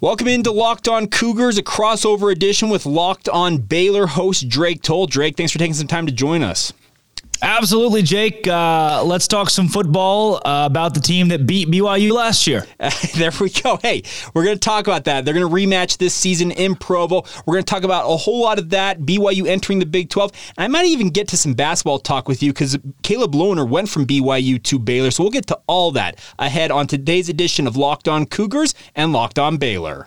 Welcome into Locked On Cougars, a crossover edition with Locked On Baylor host Drake Toll. Drake, thanks for taking some time to join us. Absolutely, Jake. Uh, let's talk some football uh, about the team that beat BYU last year. there we go. Hey, we're going to talk about that. They're going to rematch this season in Provo. We're going to talk about a whole lot of that. BYU entering the Big 12. I might even get to some basketball talk with you because Caleb Lohner went from BYU to Baylor. So we'll get to all that ahead on today's edition of Locked On Cougars and Locked On Baylor.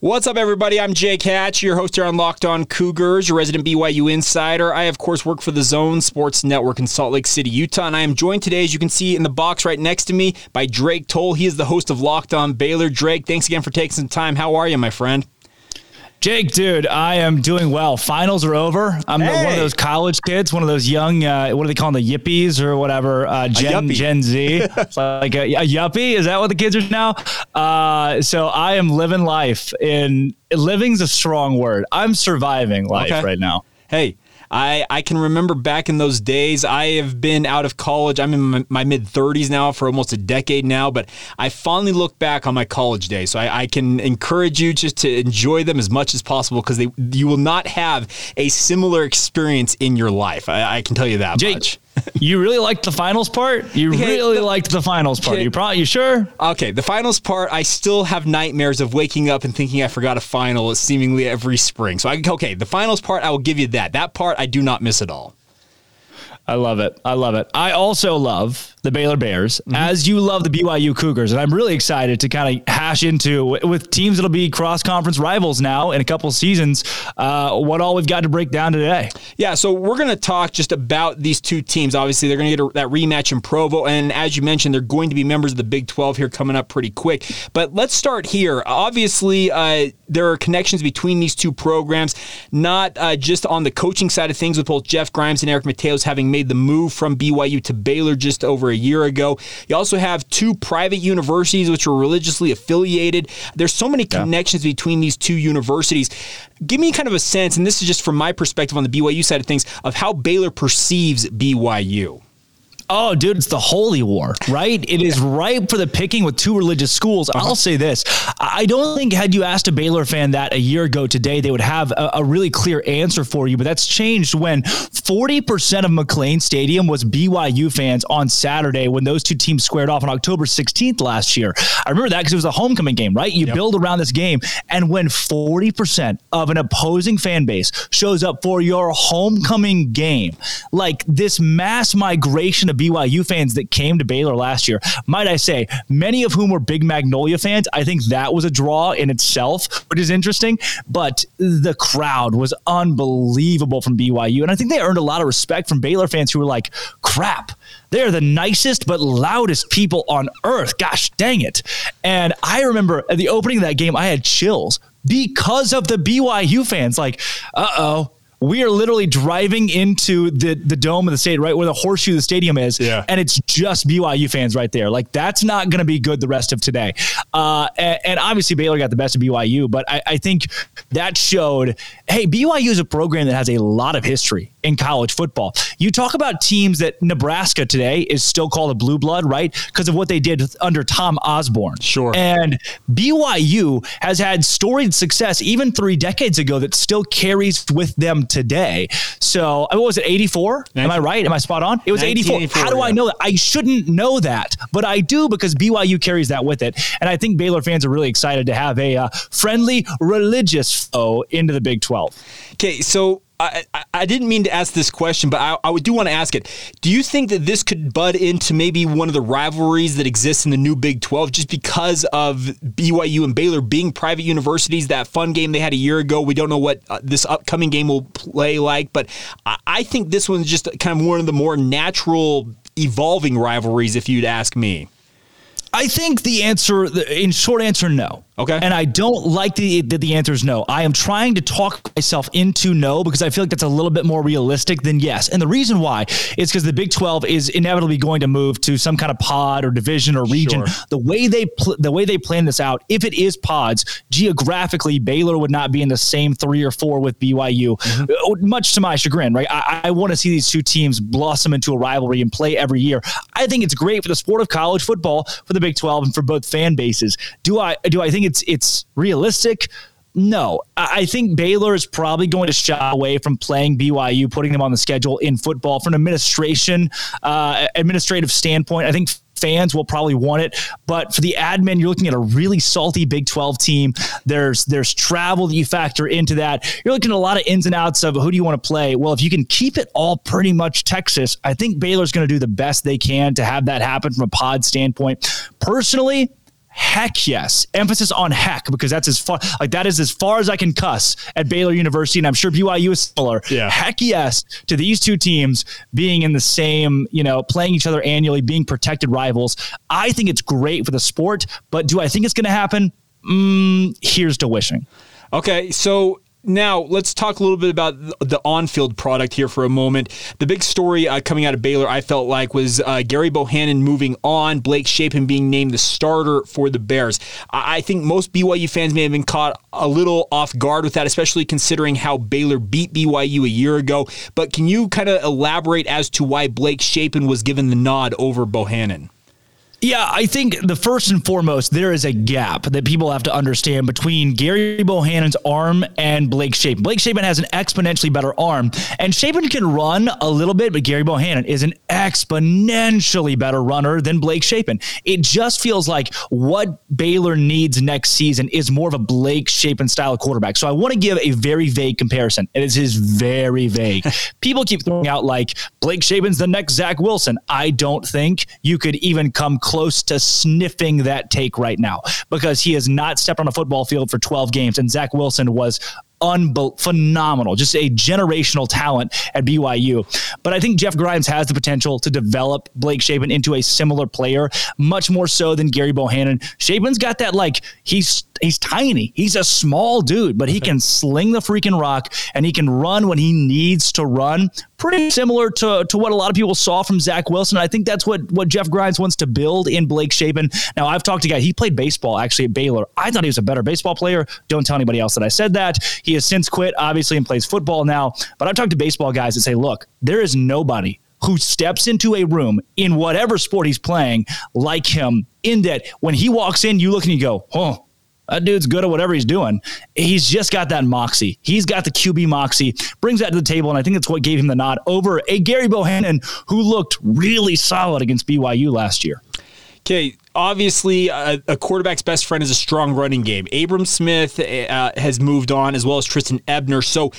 What's up, everybody? I'm Jake Hatch, your host here on Locked On Cougars, your resident BYU insider. I, of course, work for the Zone Sports Network in Salt Lake City, Utah, and I am joined today, as you can see in the box right next to me, by Drake Toll. He is the host of Locked On Baylor. Drake, thanks again for taking some time. How are you, my friend? Jake, dude, I am doing well. Finals are over. I'm hey. one of those college kids, one of those young, uh, what do they call them, the yippies or whatever, uh, Gen, Gen Z. like a, a, yuppie. Is that what the kids are now? Uh, so I am living life in living's a strong word. I'm surviving life okay. right now. Hey, I, I can remember back in those days. I have been out of college. I'm in my, my mid 30s now for almost a decade now, but I fondly look back on my college days. So I, I can encourage you just to enjoy them as much as possible because you will not have a similar experience in your life. I, I can tell you that Jake, much you really liked the finals part? You okay, really the, liked the finals part. Okay, you probably you sure? Okay, the finals part, I still have nightmares of waking up and thinking I forgot a final seemingly every spring. So I okay, the finals part, I will give you that. That part I do not miss at all. I love it. I love it. I also love the Baylor Bears, mm-hmm. as you love the BYU Cougars. And I'm really excited to kind of hash into with teams that'll be cross conference rivals now in a couple seasons. Uh, what all we've got to break down today. Yeah, so we're going to talk just about these two teams. Obviously, they're going to get a, that rematch in Provo, and as you mentioned, they're going to be members of the Big 12 here coming up pretty quick. But let's start here. Obviously, uh, there are connections between these two programs, not uh, just on the coaching side of things, with both Jeff Grimes and Eric Mateos having made the move from BYU to Baylor just over a year ago. You also have two private universities which are religiously affiliated. There's so many yeah. connections between these two universities. Give me kind of a sense, and this is just from my perspective on the BYU side of things, of how Baylor perceives BYU. Oh, dude, it's the holy war, right? It is ripe for the picking with two religious schools. Uh-huh. I'll say this. I don't think had you asked a Baylor fan that a year ago today, they would have a, a really clear answer for you. But that's changed when 40% of McLane Stadium was BYU fans on Saturday when those two teams squared off on October 16th last year. I remember that because it was a homecoming game, right? You yep. build around this game. And when 40% of an opposing fan base shows up for your homecoming game, like this mass migration of BYU fans that came to Baylor last year. Might I say, many of whom were big Magnolia fans. I think that was a draw in itself, which is interesting. But the crowd was unbelievable from BYU. And I think they earned a lot of respect from Baylor fans who were like, crap, they're the nicest but loudest people on earth. Gosh dang it. And I remember at the opening of that game, I had chills because of the BYU fans. Like, uh oh, we are literally driving into the the dome of the state, right where the horseshoe of the stadium is, yeah. and it's just BYU fans right there. Like that's not going to be good the rest of today. Uh, and, and, obviously Baylor got the best of BYU, but I, I think that showed, hey, BYU is a program that has a lot of history in college football. You talk about teams that Nebraska today is still called a blue blood, right? Because of what they did under Tom Osborne. Sure. And BYU has had storied success even three decades ago that still carries with them today. So, what was it, 84? Am I right? Am I spot on? It was 84. How do yeah. I know that? I shouldn't know that, but I do because BYU carries that with it. And I think Baylor fans are really excited to have a uh, friendly religious foe into the Big 12. Okay, so I, I didn't mean to ask this question, but I, I do want to ask it. Do you think that this could bud into maybe one of the rivalries that exists in the new Big 12 just because of BYU and Baylor being private universities? That fun game they had a year ago. We don't know what uh, this upcoming game will play like, but I, I think this one's just kind of one of the more natural evolving rivalries, if you'd ask me. I think the answer, in short answer, no. Okay. And I don't like the, the the answer is no. I am trying to talk myself into no because I feel like that's a little bit more realistic than yes. And the reason why is because the Big 12 is inevitably going to move to some kind of pod or division or region. Sure. The way they pl- the way they plan this out, if it is pods, geographically Baylor would not be in the same 3 or 4 with BYU. Uh, Much to my chagrin, right? I, I want to see these two teams blossom into a rivalry and play every year. I think it's great for the sport of college football for the Big 12 and for both fan bases. Do I do I think it's it's realistic? No, I think Baylor is probably going to shy away from playing BYU, putting them on the schedule in football from an administration, uh, administrative standpoint. I think fans will probably want it, but for the admin, you're looking at a really salty Big 12 team. There's there's travel that you factor into that. You're looking at a lot of ins and outs of who do you want to play. Well, if you can keep it all pretty much Texas, I think Baylor's going to do the best they can to have that happen from a pod standpoint. Personally, Heck yes. Emphasis on heck because that's as far like that is as far as I can cuss at Baylor University, and I'm sure BYU is similar. Yeah. Heck yes to these two teams being in the same, you know, playing each other annually, being protected rivals. I think it's great for the sport, but do I think it's going to happen? Mm, here's to wishing. Okay, so now let's talk a little bit about the on-field product here for a moment. The big story uh, coming out of Baylor, I felt like, was uh, Gerry Bohanon moving on, Blake Shapen being named the starter for the Bears. I-, I think most BYU fans may have been caught a little off guard with that, especially considering how Baylor beat BYU a year ago. But can you kind of elaborate as to why Blake Shapen was given the nod over Bohanon? Yeah, I think the first and foremost, there is a gap that people have to understand between Gerry Bohanon's arm and Blake Shapen. Blake Shapen has an exponentially better arm, and Shapen can run a little bit, but Gerry Bohanon is an exponentially better runner than Blake Shapen. It just feels like what Baylor needs next season is more of a Blake Shapen style quarterback. So I want to give a very vague comparison. It is is very vague. people keep throwing out like Blake Shapen's the next Zach Wilson. I don't think you could even come close to sniffing that take right now because he has not stepped on a football field for 12 games, and Zach Wilson was unbel- phenomenal, just a generational talent at BYU. But I think Jeff Grimes has the potential to develop Blake Shapen into a similar player, much more so than Gerry Bohanon. Shapen's got that like he's he's tiny, he's a small dude, but he can sling the freaking rock and he can run when he needs to run. Pretty similar to, to what a lot of people saw from Zach Wilson. I think that's what what Jeff Grimes wants to build in Blake Shapen. Now I've talked to a guy. He played baseball actually at Baylor. I thought he was a better baseball player. Don't tell anybody else that I said that. He has since quit, obviously, and plays football now. But I've talked to baseball guys that say, look, there is nobody who steps into a room in whatever sport he's playing like him, in that when he walks in, you look and you go, oh, that dude's good at whatever he's doing. He's just got that moxie. He's got the QB moxie, brings that to the table, and I think that's what gave him the nod over a Gerry Bohanon who looked really solid against BYU last year. Okay, obviously, uh, a quarterback's best friend is a strong running game. Abram Smith uh, has moved on, as well as Trestan Ebner. So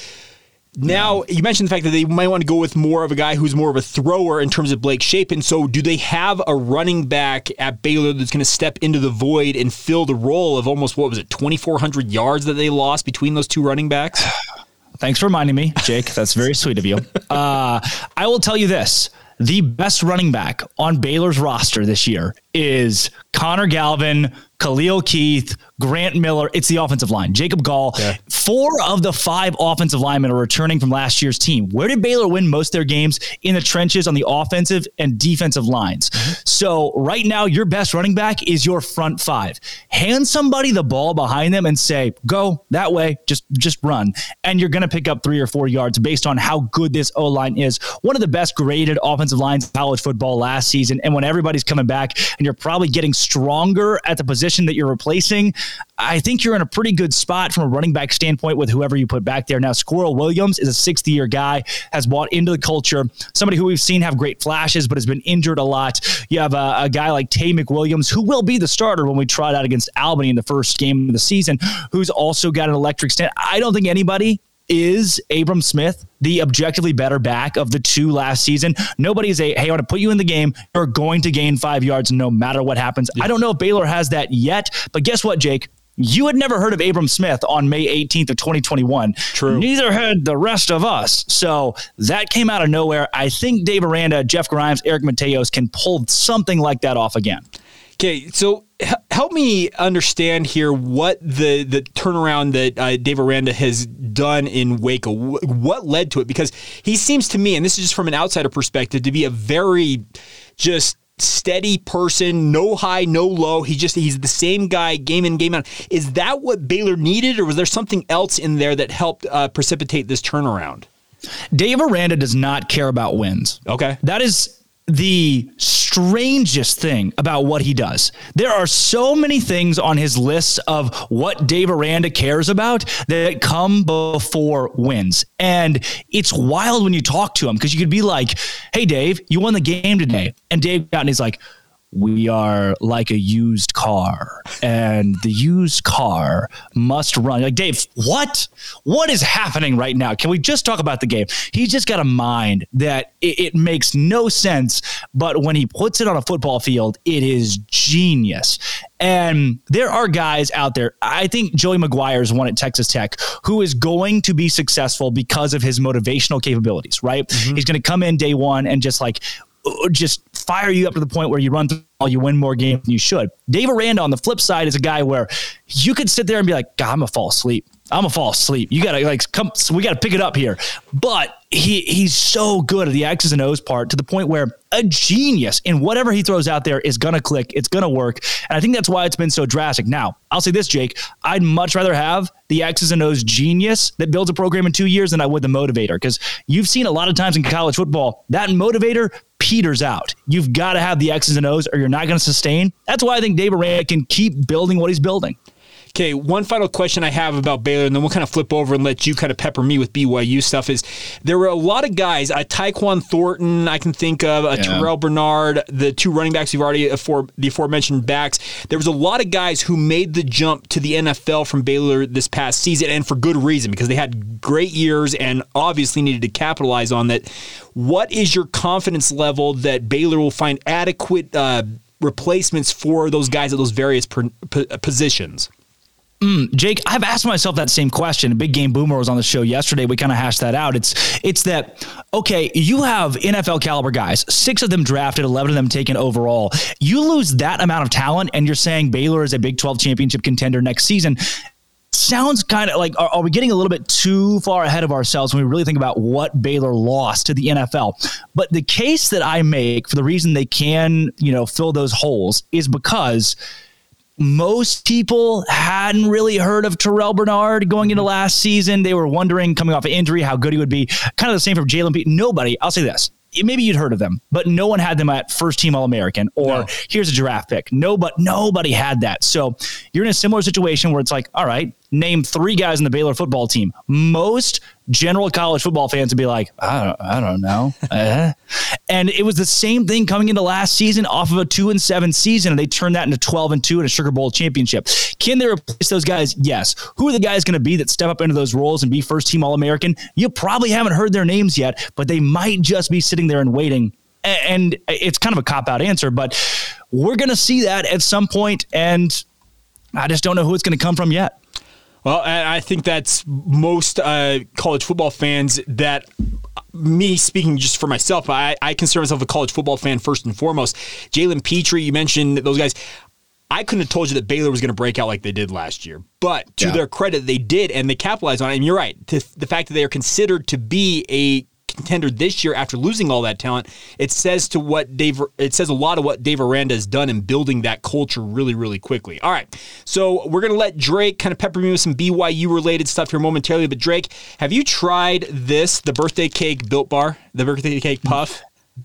now you mentioned the fact that they might want to go with more of a guy who's more of a thrower in terms of Blake Shapen. So, do they have a running back at Baylor that's going to step into the void and fill the role of almost what was it, 2,400 yards that they lost between those two running backs? Thanks for reminding me, Jake. That's very sweet of you. Uh, I will tell you this the best running back on Baylor's roster this year is Connor Galvin, Khalil Keith, Grant Miller. It's the offensive line. Jacob Gall. Yeah. Four of the five offensive linemen are returning from last year's team. Where did Baylor win most of their games? In the trenches on the offensive and defensive lines. Mm-hmm. So right now, your best running back is your front five. Hand somebody the ball behind them and say, "Go that way. Just just run," and you're going to pick up three or four yards based on how good this O line is. One of the best graded offensive lines in college football last season, and when everybody's coming back and you're probably getting stronger at the position that you're replacing, I think you're in a pretty good spot from a running back standpoint with whoever you put back there. Now, Squirrel Williams is a sixth year guy, has bought into the culture, somebody who we've seen have great flashes, but has been injured a lot. You have a, a guy like Taye McWilliams, who will be the starter when we trot out against Albany in the first game of the season, who's also got an electric stand. I don't think anybody is Abram Smith the objectively better back of the two last season. Nobody's a, hey, I want to put you in the game. You're going to gain five yards no matter what happens. I don't know if Baylor has that yet, but guess what, Jake? You had never heard of Abram Smith on May 18th of 2021. True. Neither had the rest of us. So that came out of nowhere. I think Dave Aranda, Jeff Grimes, Eric Mateos can pull something like that off again. Okay, so h- help me understand here what the the turnaround that uh, Dave Aranda has done in Waco. What led to it? Because he seems to me, and this is just from an outsider perspective, to be a very just steady person, no high, no low. He just he's the same guy, game in, game out. Is that what Baylor needed, or was there something else in there that helped uh, precipitate this turnaround? Dave Aranda does not care about wins. Okay, that is the strangest thing about what he does. There are so many things on his list of what Dave Aranda cares about that come before wins. And it's wild when you talk to him because you could be like, hey, Dave, you won the game today. And Dave got and he's like, we are like a used car and the used car must run. Like dave what? What is happening right now? Can we just talk about the game? He's just got a mind that it, it, makes no sense but when he puts it on a football field it is genius. And there are guys out there i think joey mcguire is one at texas tech who is going to be successful because of his motivational capabilities right? Mm-hmm. he's going to come in day one and just like just fire you up to the point where you run through all, you win more games than you should. Dave Aranda on the flip side is a guy where you could sit there and be like, God, I'm gonna fall asleep. I'm gonna fall asleep. You gotta like come. So we gotta pick it up here. But he he's so good at the X's and O's part to the point where a genius in whatever he throws out there is gonna click. It's gonna work, and I think that's why it's been so drastic. Now I'll say this, Jake. I'd much rather have the X's and O's genius that builds a program in two years than I would the motivator because you've seen a lot of times in college football that motivator peters out. You've got to have the X's and O's or you're not to sustain. That's why I think Dave Aranda can keep building what he's building. Okay, one final question I have about Baylor, and then we'll kind of flip over and let you kind of pepper me with BYU stuff. Is there were a lot of guys, uh, Tyquan Thornton, I can think of, uh, yeah. Terrell Bernard, the two running backs we've already afore, the aforementioned backs. There was a lot of guys who made the jump to the NFL from Baylor this past season, and for good reason because they had great years and obviously needed to capitalize on that. What is your confidence level that Baylor will find adequate uh, replacements for those guys at those various positions? Mm, Jake, I've asked myself that same question. Big Game Boomer was on the show yesterday. We kind of hashed that out. It's it's that okay, you have NFL caliber guys, six of them drafted, eleven of them taken overall. You lose that amount of talent, and you're saying Baylor is a Big Twelve championship contender next season. Sounds kind of like are, are we getting a little bit too far ahead of ourselves when we really think about what Baylor lost to the NFL? But the case that I make for the reason they can, you know, fill those holes is because most people hadn't really heard of Terrell Bernard going into mm-hmm. last season. They were wondering, coming off an injury, how good he would be. Kind of the same for Jalen Pitre. Nobody, I'll say this, maybe you'd heard of them, but no one had them at first team All American or no. here's a draft pick. No, but nobody had that. So you're in a similar situation where it's like, all right, name three guys in the Baylor football team. Most general college football fans would be like, I don't, I don't know. uh, and it was the same thing coming into last season off of a two and seven season, and they turned that into 12 and two in a Sugar Bowl championship. Can they replace those guys? Yes. Who are the guys going to be that step up into those roles and be first team All American? You probably haven't heard their names yet, but they might just be sitting there and waiting. And it's kind of a cop out answer, but we're going to see that at some point, and I just don't know who it's going to come from yet. Well, I think that's most uh, college football fans that me speaking just for myself, I, I consider myself a college football fan first and foremost. Jalen Pitre, you mentioned those guys. I couldn't have told you that Baylor was going to break out like they did last year. But to yeah. their credit, they did, and they capitalized on it. And you're right. the fact that they are considered to be a contender this year after losing all that talent, it says to what Dave it says a lot of what Dave Aranda has done in building that culture really, really quickly. All right. So we're gonna let Drake kind of pepper me with some BYU related stuff here momentarily. But Drake, have you tried this, the birthday cake built bar? The birthday cake puff?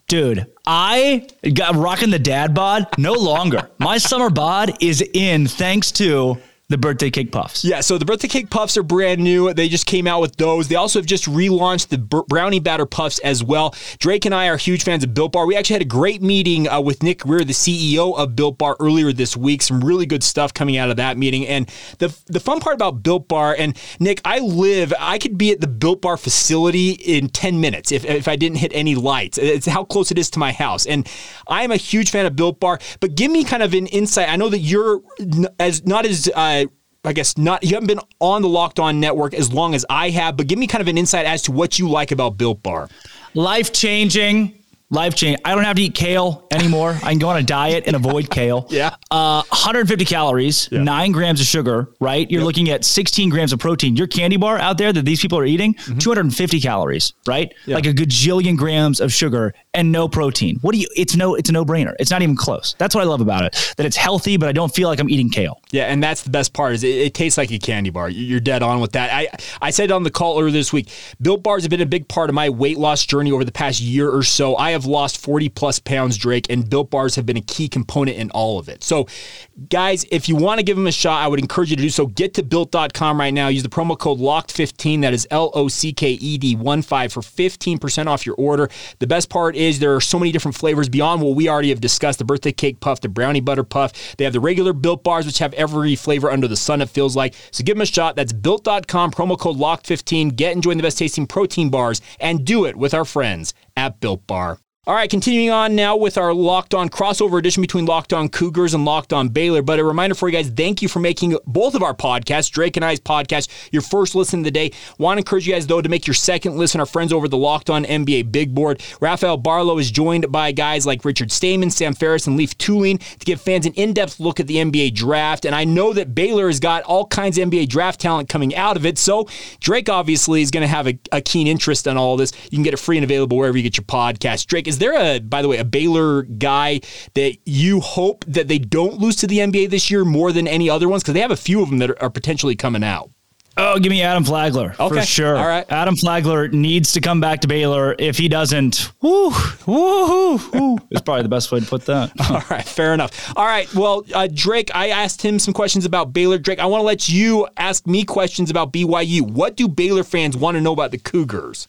Dude, I got rocking the dad bod no longer. My summer bod is in thanks to the birthday cake puffs. Yeah, so the birthday cake puffs are brand new. They just came out with those. They also have just relaunched the brownie batter puffs as well. Drake and I are huge fans of Built Bar. We actually had a great meeting uh, with Nick Greer, the CEO of Built Bar, earlier this week. Some really good stuff coming out of that meeting. And the the fun part about Built Bar, and Nick, I live, I could be at the Built Bar facility in 10 minutes if, if I didn't hit any lights. It's how close it is to my house. And I am a huge fan of Built Bar, but give me kind of an insight. I know that you're as not as uh, I guess not you haven't been on the Locked On network as long as I have, but give me kind of an insight as to what you like about Built Bar. Life changing life change. I don't have to eat kale anymore. I can go on a diet and avoid kale. Yeah. Uh, 150 calories, Yeah. nine grams of sugar, right? You're looking at 16 grams of protein. Your candy bar out there that these people are eating, Mm-hmm. 250 calories, right? Like a gajillion grams of sugar and no protein. What do you, it's no, it's a no brainer. It's not even close. That's what I love about it, that it's healthy, but I don't feel like I'm eating kale. Yeah, and that's the best part is it, it tastes like a candy bar. You- You're dead on with that. I I said on the call earlier this week, Built Bars have been a big part of my weight loss journey over the past year or so. I have lost 40 plus pounds, Drake, and Built Bars have been a key component in all of it. So, guys, if you want to give them a shot, I would encourage you to do so. Get to built.com right now. Use the promo code LOCKED15. That is L O C K E D 1 5 for 15% off your order. The best part is there are so many different flavors beyond what we already have discussed the birthday cake puff, the brownie butter puff. They have the regular built bars, which have every flavor under the sun, it feels like. So give them a shot. That's built.com, promo code LOCKED15. Get and join the best tasting protein bars and do it with our friends at Built Bar. All right, continuing on now with our Locked On crossover edition between Locked On Cougars and Locked On Baylor. But a reminder for you guys, thank you for making both of our podcasts, Drake and I's podcast, your first listen of the day. Want to encourage you guys, though, to make your second listen. Our friends over the Locked On NBA Big Board. Rafael Barlowe is joined by guys like Richard Stayman, Sam Ferris, and Leif Thulin to give fans an in depth look at the NBA draft. And I know that Baylor has got all kinds of NBA draft talent coming out of it. So Drake obviously is going to have a, a keen interest in all this. You can get it free and available wherever you get your podcast. Drake, is there a, by the way, a Baylor guy that you hope that they don't lose to the NBA this year more than any other ones? Because they have a few of them that are, are potentially coming out. Oh, give me Adam Flagler Okay. for sure. All right. Adam Flagler needs to come back to Baylor. If he doesn't, woo, woo, woo, is probably the best way to put that. All right, fair enough. All right, well, uh, Drake, I asked him some questions about Baylor. Drake, I want to let you ask me questions about BYU. What do Baylor fans want to know about the Cougars?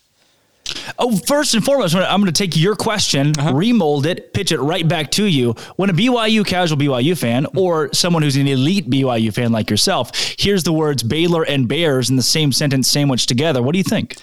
Oh, first and foremost, I'm going to take your question, Uh-huh. remold it, pitch it right back to you. When a BYU casual BYU fan or someone who's an elite BYU fan like yourself hears the words Baylor and Bears in the same sentence sandwiched together, what do you think?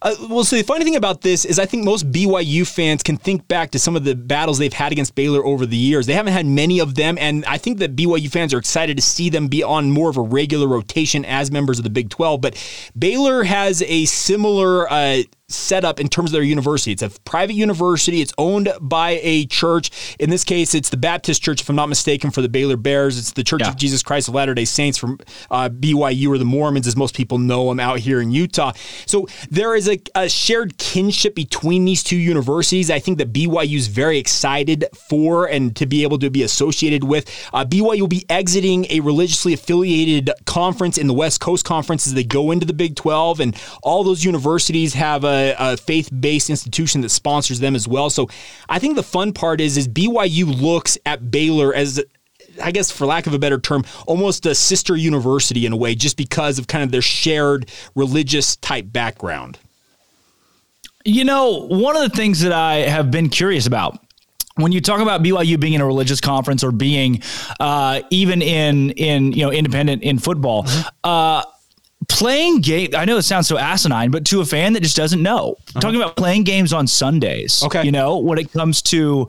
Uh, well, so the funny thing about this is I think most BYU fans can think back to some of the battles they've had against Baylor over the years. They haven't had many of them, and I think that BYU fans are excited to see them be on more of a regular rotation as members of the Big 12. But Baylor has a similar uh, setup in terms of their university. It's a private university. It's owned by a church. In this case, it's the Baptist Church, if I'm not mistaken, for the Baylor Bears. It's the Church Yeah. of Jesus Christ of Latter Day Saints from uh, BYU or the Mormons, as most people know them out here in Utah. So there is a, a shared kinship between these two universities. I think that BYU is very excited for and to be able to be associated with. Uh, BYU will be exiting a religiously affiliated conference in the West Coast Conference as they go into the Big 12, and all those universities have a, a faith-based institution that sponsors them as well. So I think the fun part is is BYU looks at Baylor as I guess, for lack of a better term, almost a sister university in a way, just because of kind of their shared religious type background. You know, one of the things that I have been curious about when you talk about BYU being in a religious conference or being uh, even in in you know independent in football, uh, playing game. I know it sounds so asinine, but to a fan that just doesn't know, uh-huh. talking about playing games on Sundays. Okay. you know when it comes to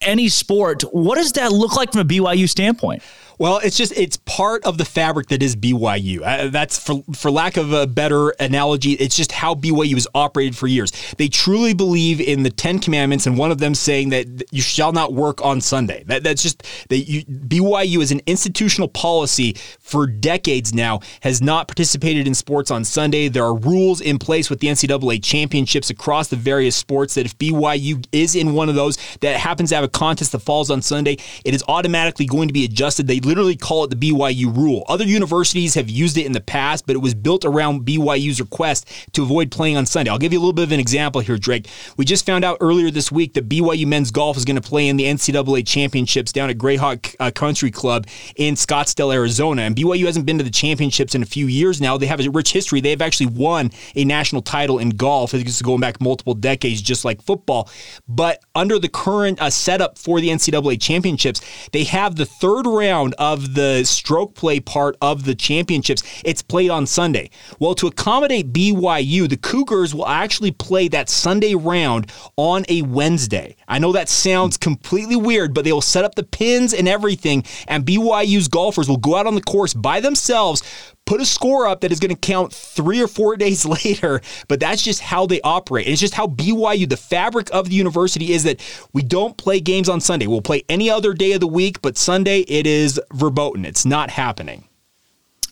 any sport, what does that look like from a BYU standpoint? Well, it's just it's part of the fabric that is BYU. Uh, that's for for lack of a better analogy, it's just how BYU has operated for years. They truly believe in the Ten Commandments, and one of them saying that you shall not work on Sunday. That, that's just that you, BYU is an institutional policy for decades now has not participated in sports on Sunday. There are rules in place with the NCAA championships across the various sports that if BYU is in one of those that happens to have a contest that falls on Sunday, it is automatically going to be adjusted. They literally call it the BYU rule. Other universities have used it in the past, but it was built around BYU's request to avoid playing on Sunday. I'll give you a little bit of an example here, Drake. We just found out earlier this week that BYU men's golf is going to play in the NCAA championships down at Grayhawk uh, Country Club in Scottsdale, Arizona. And BYU hasn't been to the championships in a few years now. They have a rich history. They've actually won a national title in golf. It's going back multiple decades, just like football. But under the current uh, setup for the NCAA championships, they have the third round of the stroke play part of the championships. It's played on Sunday. Well, to accommodate BYU, the Cougars will actually play that Sunday round on a Wednesday. I know that sounds completely weird, but they will set up the pins and everything, and BYU's golfers will go out on the course by themselves put a score up that is going to count three or four days later. But that's just how they operate. It's just how BYU, the fabric of the university, is that we don't play games on Sunday. We'll play any other day of the week, but Sunday it is verboten. It's not happening.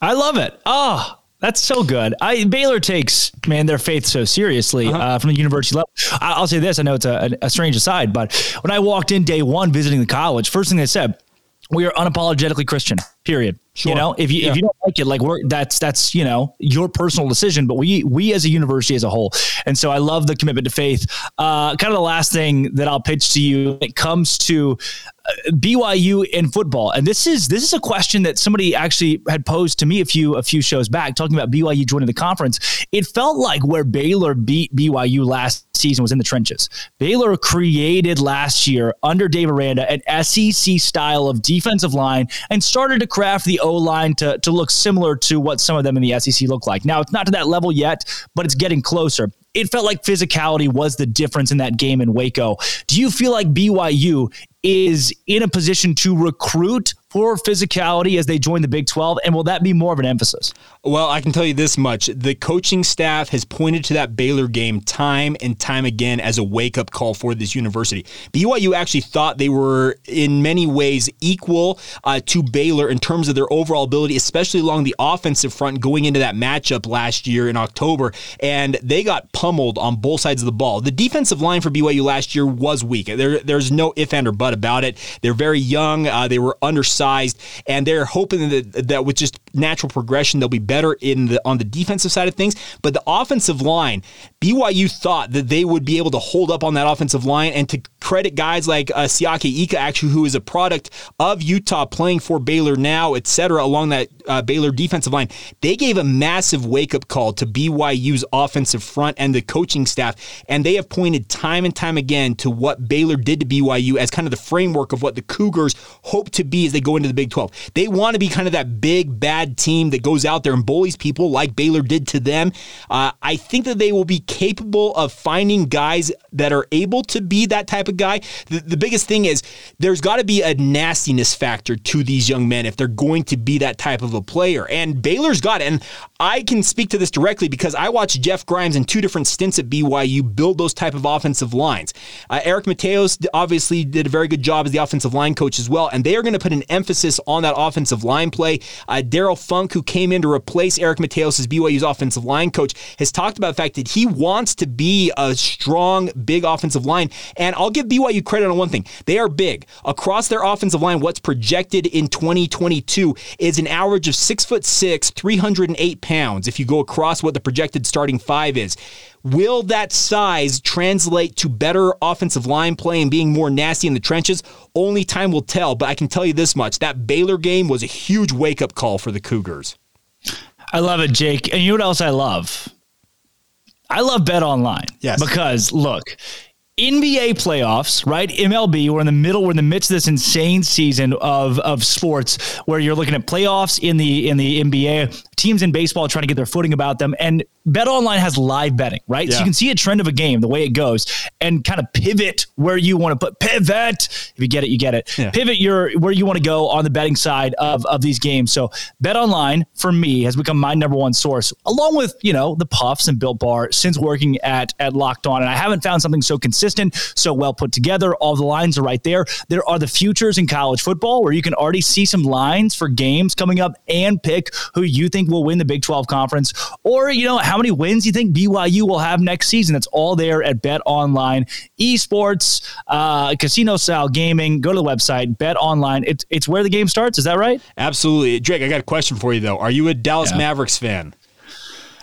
I love it. Oh, that's so good. I Baylor takes man their faith so seriously uh-huh. uh, from the university level. I'll say this: I know it's a, a, strange aside, but when I walked in day one visiting the college, first thing they said, "We are unapologetically Christian." Period. Sure. You know, if you yeah. if you don't like it, like we're that's that's you know your personal decision. But we we as a university as a whole, and so I love the commitment to faith. Uh, kind of the last thing that I'll pitch to you when it comes to BYU in football, and this is this is a question that somebody actually had posed to me a few a few shows back, talking about BYU joining the conference. It felt like where Baylor beat BYU last season was in the trenches. Baylor created last year under Dave Aranda an SEC style of defensive line and started to craft the O line to to look similar to what some of them in the SEC look like. Now it's not to that level yet, but it's getting closer it felt like physicality was the difference in that game in Waco. Do you feel like BYU is in a position to recruit for physicality as they join the Big 12? And will that be more of an emphasis? Well, I can tell you this much. The coaching staff has pointed to that Baylor game time and time again as a wake up call for this university. BYU actually thought they were, in many ways, equal uh, to Baylor in terms of their overall ability, especially along the offensive front going into that matchup last year in October. And they got pummeled on both sides of the ball. The defensive line for BYU last year was weak. There, there's no if and or but about it. They're very young. Uh, they were undersized, and they're hoping that, that with just natural progression, they'll be better in the on the defensive side of things. But the offensive line, BYU thought that they would be able to hold up on that offensive line, and to credit guys like uh, Siaki Ika, actually, who is a product of Utah, playing for Baylor now, etc., along that uh, Baylor defensive line, they gave a massive wake up call to BYU's offensive front and the coaching staff, and they have pointed time and time again to what Baylor did to BYU as kind of the framework of what the Cougars hope to be as they go into the Big 12. They want to be kind of that big bad bad team that goes out there and bullies people like Baylor did to them. Uh, I think that they will be capable of finding guys that are able to be that type of guy. The, the biggest thing is there's got to be a nastiness factor to these young men if they're going to be that type of a player. And Baylor's got it. And I can speak to this directly because I watched Jeff Grimes in two different stints at BYU build those type of offensive lines. Uh, Eric Mateos obviously did a very good job as the offensive line coach as well, and they are going to put an emphasis on that offensive line play. Uh, Darrell Funk, who came in to replace Eric Mateos as BYU's offensive line coach, has talked about the fact that he wants to be a strong, big offensive line. And I'll give BYU credit on one thing. They are big. Across their offensive line, what's projected in 2022 is an average of six foot six, 308 pounds if you go across what the projected starting five is. Will that size translate to better offensive line play and being more nasty in the trenches? Only time will tell, but I can tell you this much that Baylor game was a huge wake up call for the Cougars. I love it, Jake. And you know what else I love? I love Bet Online. Yes. Because look, NBA playoffs, right? MLB, we're in the middle, we're in the midst of this insane season of of sports where you're looking at playoffs in the in the NBA, teams in baseball trying to get their footing about them. And Bet Online has live betting, right? Yeah. So you can see a trend of a game, the way it goes, and kind of pivot where you want to put pivot. If you get it, you get it. Yeah. Pivot your where you want to go on the betting side of, of these games. So Bet Online for me has become my number one source, along with you know the Puffs and Built Bar since working at at Locked On. And I haven't found something so consistent, so well put together. All the lines are right there. There are the futures in college football where you can already see some lines for games coming up and pick who you think will win the Big 12 conference, or you know how how many wins you think BYU will have next season. It's all there at Bet Online. Esports, uh, casino style gaming. Go to the website, Bet Online. It's, it's where the game starts. Is that right? Absolutely. Drake, I got a question for you, though. Are you a Dallas yeah. Mavericks fan?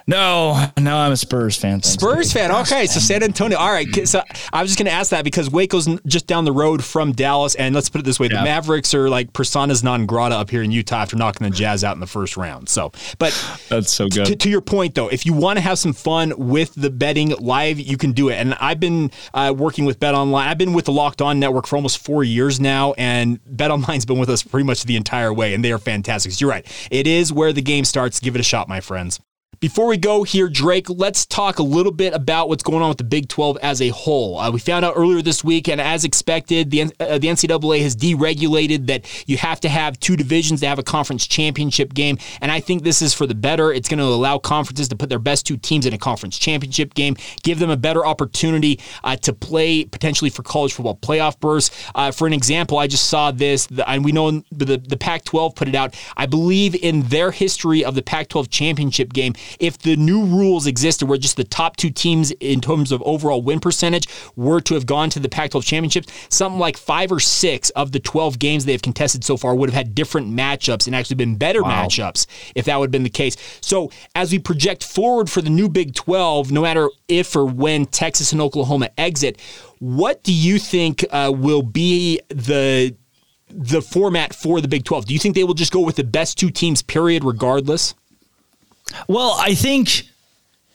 No, no, I'm a Spurs fan. Thanks, Spurs fan. Okay, so San Antonio. All right. So I was just going to ask that because Waco's just down the road from Dallas, and let's put it this way: the Mavericks are like personas non grata up here in Utah after knocking the Jazz out in the first round. So, but that's so good. T- to your point, though, if you want to have some fun with the betting live, you can do it. And I've been uh, working with Bet Online. I've been with the Locked On Network for almost four years now, and Bet Online's been with us pretty much the entire way, and they are fantastic. So you're right. It is where the game starts. Give it a shot, my friends. Before we go here, Drake, let's talk a little bit about what's going on with the Big 12 as a whole. Uh, we found out earlier this week, and as expected, the, uh, the NCAA has deregulated that you have to have two divisions to have a conference championship game. And I think this is for the better. It's going to allow conferences to put their best two teams in a conference championship game, give them a better opportunity uh, to play potentially for college football playoff berths. Uh, for an example, I just saw this, and we know the, the Pac 12 put it out. I believe in their history of the Pac 12 championship game, if the new rules existed where just the top two teams in terms of overall win percentage were to have gone to the Pac 12 championships, something like five or six of the 12 games they have contested so far would have had different matchups and actually been better wow. matchups if that would have been the case. So as we project forward for the new Big 12, no matter if or when Texas and Oklahoma exit, what do you think uh, will be the the format for the Big 12? Do you think they will just go with the best two teams, period, regardless? Well, I think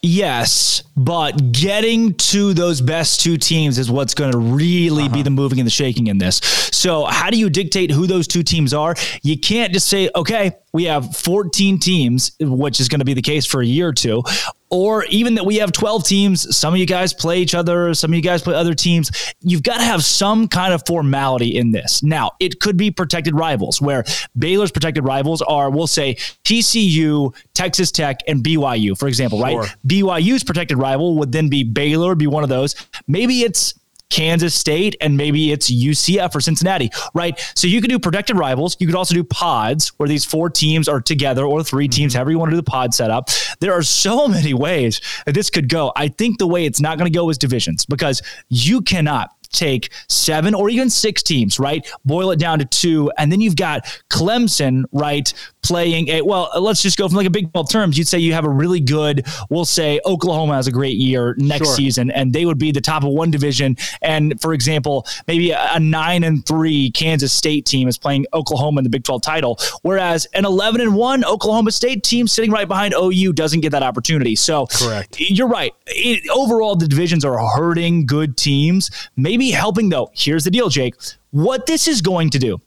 yes, but getting to those best two teams is what's going to really uh-huh. be the moving and the shaking in this. So, how do you dictate who those two teams are? You can't just say, okay, we have 14 teams, which is going to be the case for a year or two, or even that we have 12 teams. Some of you guys play each other, some of you guys play other teams. You've got to have some kind of formality in this. Now, it could be protected rivals, where Baylor's protected rivals are, we'll say, TCU, Texas Tech, and BYU, for example, sure. right? BYU's protected rival would then be Baylor, be one of those. Maybe it's Kansas State, and maybe it's UCF or Cincinnati, right? So you could do protected rivals. You could also do pods where these four teams are together or three teams, mm-hmm. however you want to do the pod setup. There are so many ways that this could go. I think the way it's not going to go is divisions because you cannot take seven or even six teams, right? Boil it down to two. And then you've got Clemson, right? Playing a, well, let's just go from like a big ball terms. You'd say you have a really good, we'll say Oklahoma has a great year next sure. season, and they would be the top of one division. And for example, maybe a nine and three Kansas State team is playing Oklahoma in the Big 12 title, whereas an 11 and one Oklahoma State team sitting right behind OU doesn't get that opportunity. So, correct. You're right. It, overall, the divisions are hurting good teams. Maybe helping though. Here's the deal, Jake. What this is going to do.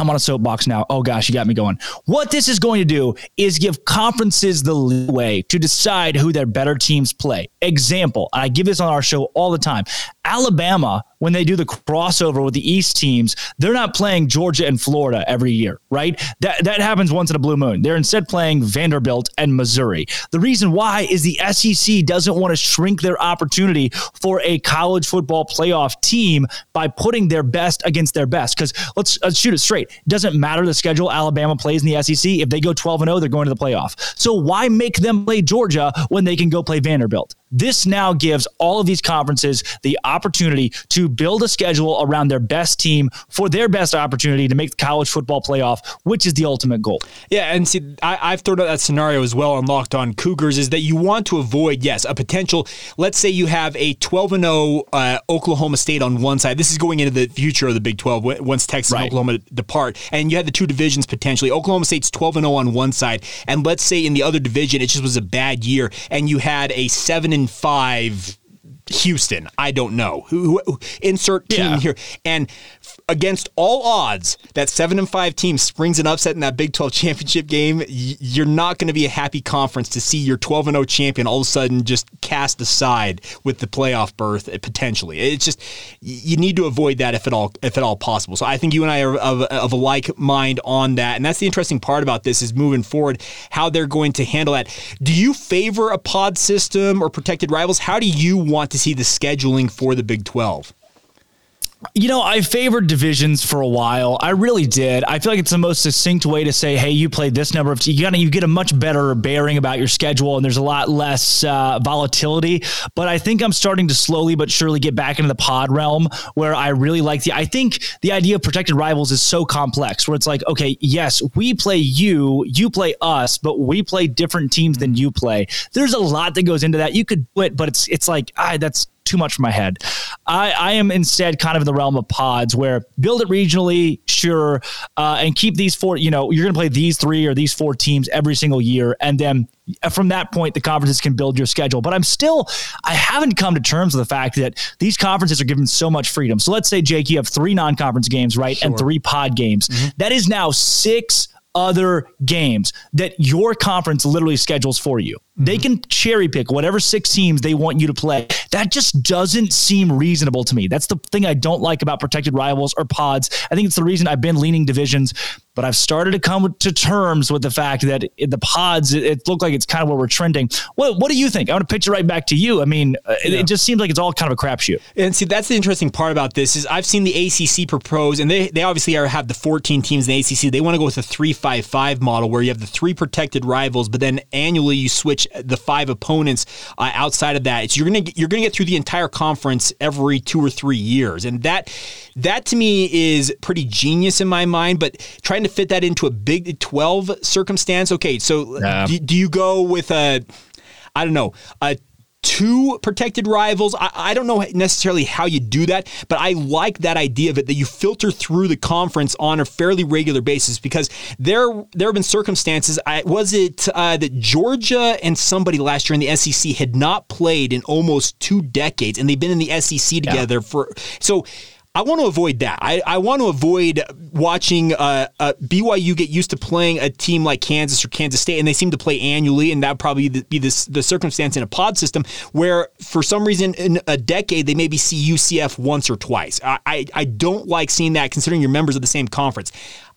I'm on a soapbox now. Oh gosh, you got me going. What this is going to do is give conferences the leeway to decide who their better teams play. Example, I give this on our show all the time. Alabama when they do the crossover with the East teams, they're not playing Georgia and Florida every year, right? That that happens once in a blue moon. They're instead playing Vanderbilt and Missouri. The reason why is the SEC doesn't want to shrink their opportunity for a college football playoff team by putting their best against their best. Because let's, let's shoot it straight. It doesn't matter the schedule Alabama plays in the SEC. If they go 12 and 0, they're going to the playoff. So why make them play Georgia when they can go play Vanderbilt? This now gives all of these conferences the opportunity to build a schedule around their best team for their best opportunity to make the college football playoff, which is the ultimate goal. Yeah, and see, I, have thrown out that scenario as well on Locked On Cougars is that you want to avoid, yes, a potential. Let's say you have a 12 and 0 uh, Oklahoma State on one side. This is going into the future of the Big 12 once Texas right. and Oklahoma depart, and you had the two divisions potentially. Oklahoma State's 12 and 0 on one side, and let's say in the other division it just was a bad year, and you had a seven and five Houston. I don't know who, who insert team yeah. here. And against all odds, that seven and five team springs an upset in that Big 12 championship game. You're not going to be a happy conference to see your 12 and 0 champion all of a sudden just cast aside with the playoff berth uh, potentially. It's just you need to avoid that if at all if at all possible. So I think you and I are of, of a like mind on that, and that's the interesting part about this is moving forward how they're going to handle that. Do you favor a pod system or protected rivals? How do you want to see the scheduling for the Big 12? You know, I favored divisions for a while. I really did. I feel like it's the most succinct way to say, "Hey, you played this number of." You you get a much better bearing about your schedule, and there's a lot less uh, volatility. But I think I'm starting to slowly but surely get back into the pod realm, where I really like the. I think the idea of protected rivals is so complex, where it's like, okay, yes, we play you, you play us, but we play different teams than you play. There's a lot that goes into that. You could do it, but it's it's like, ah, that's too much for my head. I, I am instead kind of in the realm of pods where build it regionally, sure, uh, and keep these four, you know, you're going to play these three or these four teams every single year. And then from that point, the conferences can build your schedule. But I'm still, I haven't come to terms with the fact that these conferences are given so much freedom. So let's say, Jake, you have three non conference games, right? Sure. And three pod games. Mm-hmm. That is now six other games that your conference literally schedules for you. They can cherry pick whatever six teams they want you to play. That just doesn't seem reasonable to me. That's the thing I don't like about protected rivals or pods. I think it's the reason I've been leaning divisions but I've started to come to terms with the fact that the pods, it, it looked like it's kind of where we're trending. What, what do you think? I want to pitch it right back to you. I mean, yeah. it, it, just seems like it's all kind of a crapshoot. And see, that's the interesting part about this is I've seen the ACC propose, and they, they obviously are, have the 14 teams in the ACC. They want to go with a 3-5-5 model where you have the three protected rivals, but then annually you switch the five opponents uh, outside of that. So you're gonna you're gonna get through the entire conference every two or three years, and that that to me is pretty genius in my mind. But trying to fit that into a Big 12 circumstance, okay, so yeah. do, do, you go with a, I don't know, a two protected rivals. I, I, don't know necessarily how you do that, but I like that idea of it that you filter through the conference on a fairly regular basis because there there have been circumstances. I, was it uh, that Georgia and somebody last year in the SEC had not played in almost two decades, and they've been in the SEC together yeah. for so. I want to avoid that. I, I want to avoid watching uh, uh, BYU get used to playing a team like Kansas or Kansas State, and they seem to play annually, and that probably be the, the circumstance in a pod system where, for some reason, in a decade, they maybe see UCF once or twice. I, I, I don't like seeing that considering you're members of the same conference.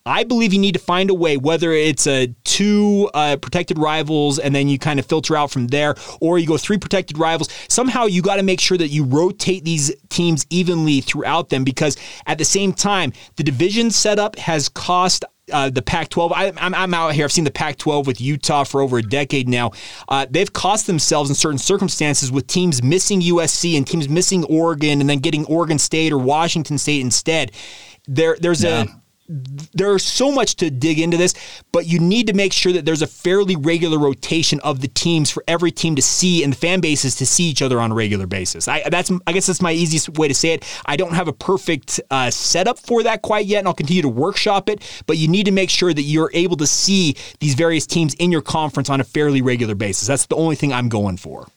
I believe you need to find a way, whether it's a two uh, protected rivals and then you kind of filter out from there, or you go three protected rivals. Somehow you got to make sure that you rotate these teams evenly throughout them because at the same time, the division setup has cost uh, the Pac 12. I'm, I'm out here. I've seen the Pac 12 with Utah for over a decade now. Uh, they've cost themselves in certain circumstances with teams missing USC and teams missing Oregon and then getting Oregon State or Washington State instead. There, there's yeah. a there's so much to dig into this, but you need to make sure that there's a fairly regular rotation of the teams for every team to see and the fan bases to see each other on a regular basis. I that's I guess that's my easiest way to say it. I don't have a perfect uh, setup for that quite yet, and I'll continue to workshop it. But you need to make sure that you're able to see these various teams in your conference on a fairly regular basis. That's the only thing I'm going for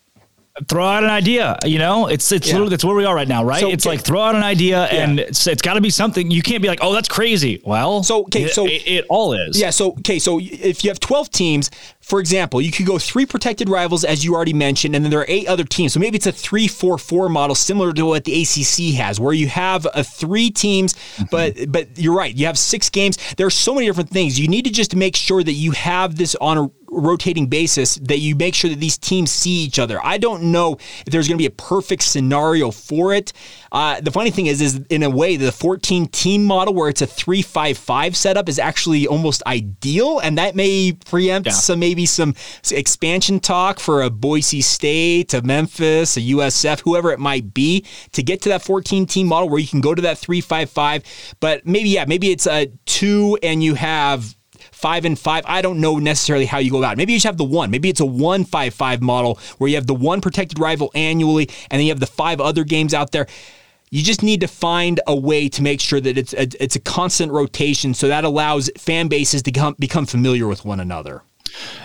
throw out an idea. You know, it's it's yeah. literally that's where we are right now, right? So, it's okay. like throw out an idea, yeah. and it's, it's got to be something. You can't be like, oh, that's crazy. Well, so okay, so it, it, all is. Yeah. So okay, so if you have twelve teams, for example, you could go three protected rivals, as you already mentioned, and then there are eight other teams. So maybe it's a three-four-four model, similar to what the ACC has, where you have a three teams, mm-hmm. but but you're right, you have six games. There are so many different things. You need to just make sure that you have this on a rotating basis that you make sure that these teams see each other. I don't know if there's going to be a perfect scenario for it. Uh, the funny thing is, is in a way, the 14 team model where it's a 3-5-5 setup is actually almost ideal, and that may preempt yeah. some maybe some expansion talk for a Boise State, a Memphis, a USF, whoever it might be, to get to that 14 team model where you can go to that 3-5-5. But maybe yeah, maybe it's a two and you have five and five. I don't know necessarily how you go about it. Maybe you just have the one. Maybe it's a one five five model where you have the one protected rival annually, and then you have the five other games out there. You just need to find a way to make sure that it's a, it's a constant rotation, so that allows fan bases to become, become familiar with one another.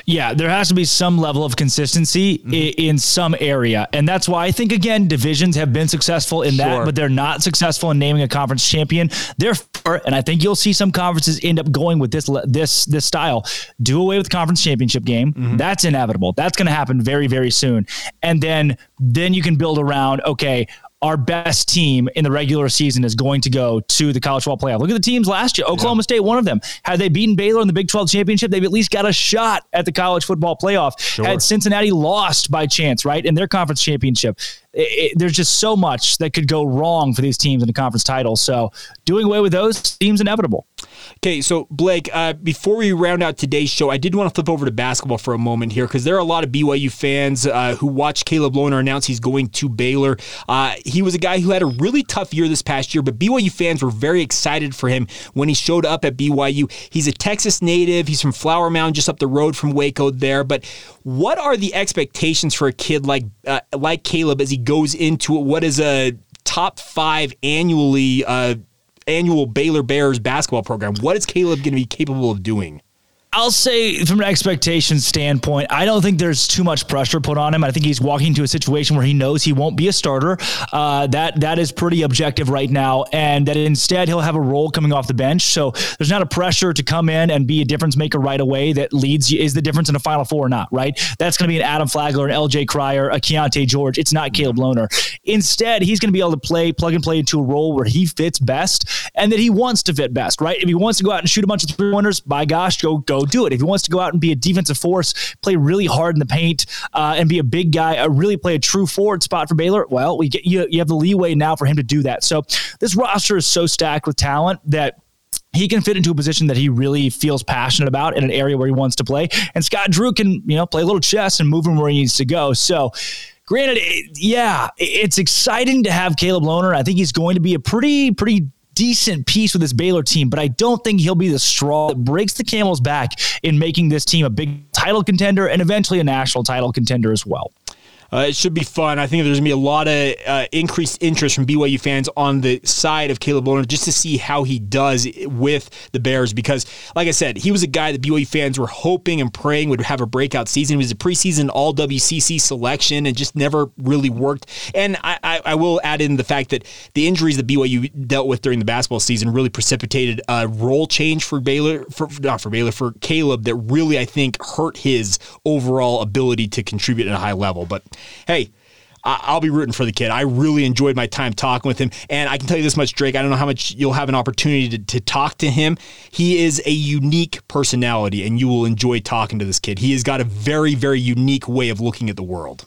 Yeah, there has to be some level of consistency mm-hmm. in, some area. And that's why I think, again, divisions have been successful in sure. that, but they're not successful in naming a conference champion. Therefore, and I think you'll see some conferences end up going with this this this style. Do away with conference championship game. Mm-hmm. That's inevitable. That's going to happen very, very soon. And then then you can build around, okay, our best team in the regular season is going to go to the college football playoff. Look at the teams last year. Oklahoma yeah. State, one of them. Had they beaten Baylor in the Big 12 championship, they've at least got a shot at the college football playoff. Sure. Had Cincinnati lost by chance, right, in their conference championship, it, it, there's just so much that could go wrong for these teams in the conference title. So doing away with those seems inevitable. Okay, so Blake, uh, before we round out today's show, I did want to flip over to basketball for a moment here because there are a lot of BYU fans uh, who watched Caleb Lohner announce he's going to Baylor. Uh, he was a guy who had a really tough year this past year, but BYU fans were very excited for him when he showed up at BYU. He's a Texas native. He's from Flower Mound, just up the road from Waco there. But what are the expectations for a kid like uh, like Caleb as he goes into what is a top five annually uh, annual Baylor Bears basketball program. What is Caleb going to be capable of doing? I'll say from an expectation standpoint, I don't think there's too much pressure put on him. I think he's walking into a situation where he knows he won't be a starter. Uh, that that is pretty objective right now, and that instead he'll have a role coming off the bench. So there's not a pressure to come in and be a difference maker right away. That leads is the difference in a Final Four or not, right? That's going to be an Adam Flagler, an L.J. Cryer, a Keyonte George. It's not Caleb Lohner. Instead, he's going to be able to play plug and play into a role where he fits best and that he wants to fit best, right? If he wants to go out and shoot a bunch of three pointers, by gosh, go go do it. If he wants to go out and be a defensive force, play really hard in the paint, uh, and be a big guy, uh, really play a true forward spot for Baylor, well, we get you, you have the leeway now for him to do that. So this roster is so stacked with talent that he can fit into a position that he really feels passionate about in an area where he wants to play. And Scott Drew can, you know, play a little chess and move him where he needs to go. So, granted, yeah, it's exciting to have Caleb Lohner. I think he's going to be a pretty, pretty decent piece with this Baylor team, but I don't think he'll be the straw that breaks the camel's back in making this team a big title contender and eventually a national title contender as well. Uh, it should be fun. I think there's going to be a lot of uh, increased interest from BYU fans on the side of Caleb Lohner just to see how he does with the Bears. Because, like I said, he was a guy that BYU fans were hoping and praying would have a breakout season. He was a preseason All WCC selection and just never really worked. And I, I, I will add in the fact that the injuries that BYU dealt with during the basketball season really precipitated a role change for Baylor, for not for Baylor, for Caleb that really I think hurt his overall ability to contribute at a high level. But hey, I'll be rooting for the kid. I really enjoyed my time talking with him. And I can tell you this much, Drake, I don't know how much you'll have an opportunity to, to, talk to him. He is a unique personality, and you will enjoy talking to this kid. He has got a very, very unique way of looking at the world.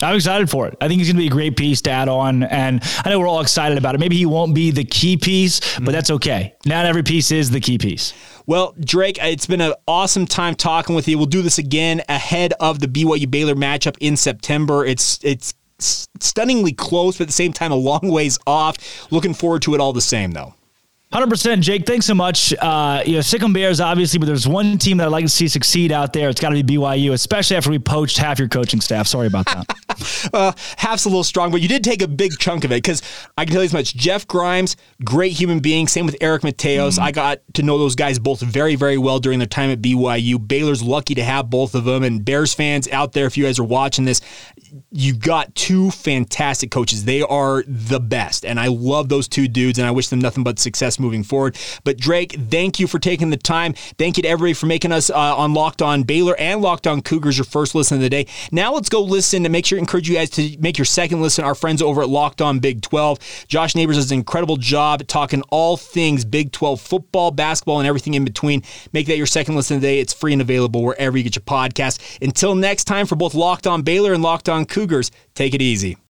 I'm excited for it. I think he's going to be a great piece to add on. And I know we're all excited about it. Maybe he won't be the key piece, but mm-hmm. that's okay. Not every piece is the key piece. Well, Drake, it's been an awesome time talking with you. We'll do this again ahead of the BYU Baylor matchup in September. It's it's stunningly close, but at the same time, a long ways off. Looking forward to it all the same, though. Hundred percent, Jake. Thanks so much. Uh, you know, Sick'em Bears, obviously, but there's one team that I'd like to see succeed out there. It's got to be BYU, especially after we poached half your coaching staff. Sorry about that. uh, half's a little strong, but you did take a big chunk of it because I can tell you as much. Jeff Grimes, great human being. Same with Eric Mateos. Mm-hmm. I got to know those guys both very, very well during their time at BYU. Baylor's lucky to have both of them. And Bears fans out there, if you guys are watching this, you've got two fantastic coaches. They are the best. And I love those two dudes, and I wish them nothing but success moving forward. But Drake, thank you for taking the time. Thank you to everybody for making us uh, on Locked On Baylor and Locked On Cougars your first listen of the day. Now let's go listen and make sure encourage you guys to make your second listen. Our friends over at Locked On Big 12. Josh Neighbors does an incredible job talking all things Big 12 football, basketball, and everything in between. Make that your second listen of the day. It's free and available wherever you get your podcast. Until next time, for both Locked On Baylor and Locked On Cougars, take it easy.